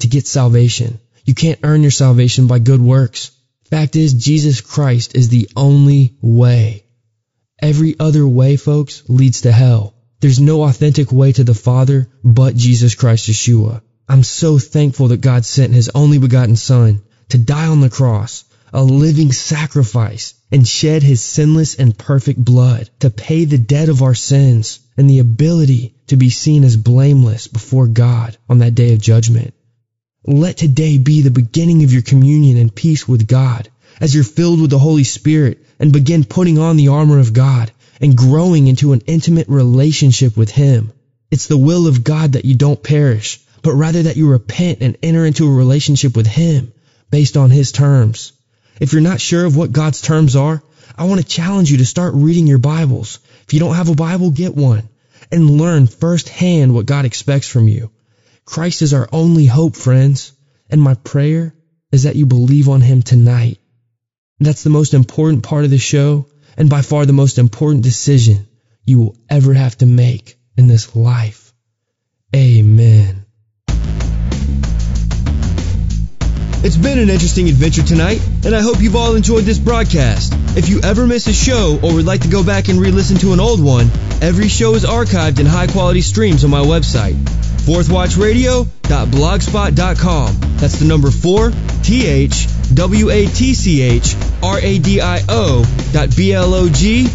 to get salvation. You can't earn your salvation by good works. Fact is, Jesus Christ is the only way. Every other way, folks, leads to hell. There's no authentic way to the Father but Jesus Christ Yeshua. I'm so thankful that God sent His only begotten Son to die on the cross, a living sacrifice, and shed His sinless and perfect blood to pay the debt of our sins and the ability to be seen as blameless before God on that day of judgment. Let today be the beginning of your communion and peace with God as you're filled with the Holy Spirit and begin putting on the armor of God and growing into an intimate relationship with Him. It's the will of God that you don't perish, but rather that you repent and enter into a relationship with Him based on His terms. If you're not sure of what God's terms are, I want to challenge you to start reading your Bibles. If you don't have a Bible, get one and learn firsthand what God expects from you. Christ is our only hope, friends. And my prayer is that you believe on him tonight. That's the most important part of the show and by far the most important decision you will ever have to make in this life. Amen. It's been an interesting adventure tonight, and I hope you've all enjoyed this broadcast. If you ever miss a show or would like to go back and re-listen to an old one, every show is archived in high-quality streams on my website, fourthwatchradio.blogspot.com. That's the number 4, T-H-W-A-T-C-H, R-A-D-I-O dot B-L-O-G-S-P-O-T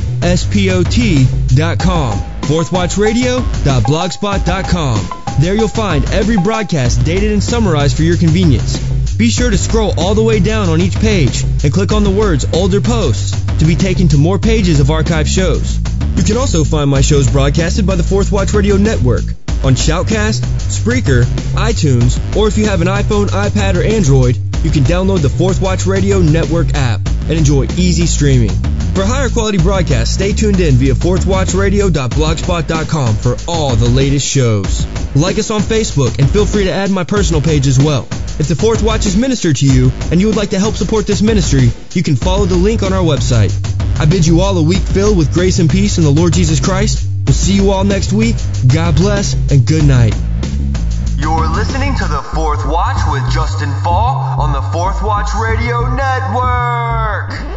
dot com. fourthwatchradio.blogspot.com. There you'll find every broadcast dated and summarized for your convenience. Be sure to scroll all the way down on each page and click on the words Older Posts to be taken to more pages of archive shows. You can also find my shows broadcasted by the Fourth Watch Radio Network on Shoutcast, Spreaker, iTunes, or if you have an iPhone, iPad, or Android, you can download the Fourth Watch Radio Network app and enjoy easy streaming. For higher quality broadcasts, stay tuned in via fourthwatchradio.blogspot.com for all the latest shows. Like us on Facebook and feel free to add my personal page as well. If the Fourth Watch is ministered to you and you would like to help support this ministry, you can follow the link on our website. I bid you all a week filled with grace and peace in the Lord Jesus Christ. We'll see you all next week. God bless and good night. You're listening to the Fourth Watch with Justen Faull on the Fourth Watch Radio Network.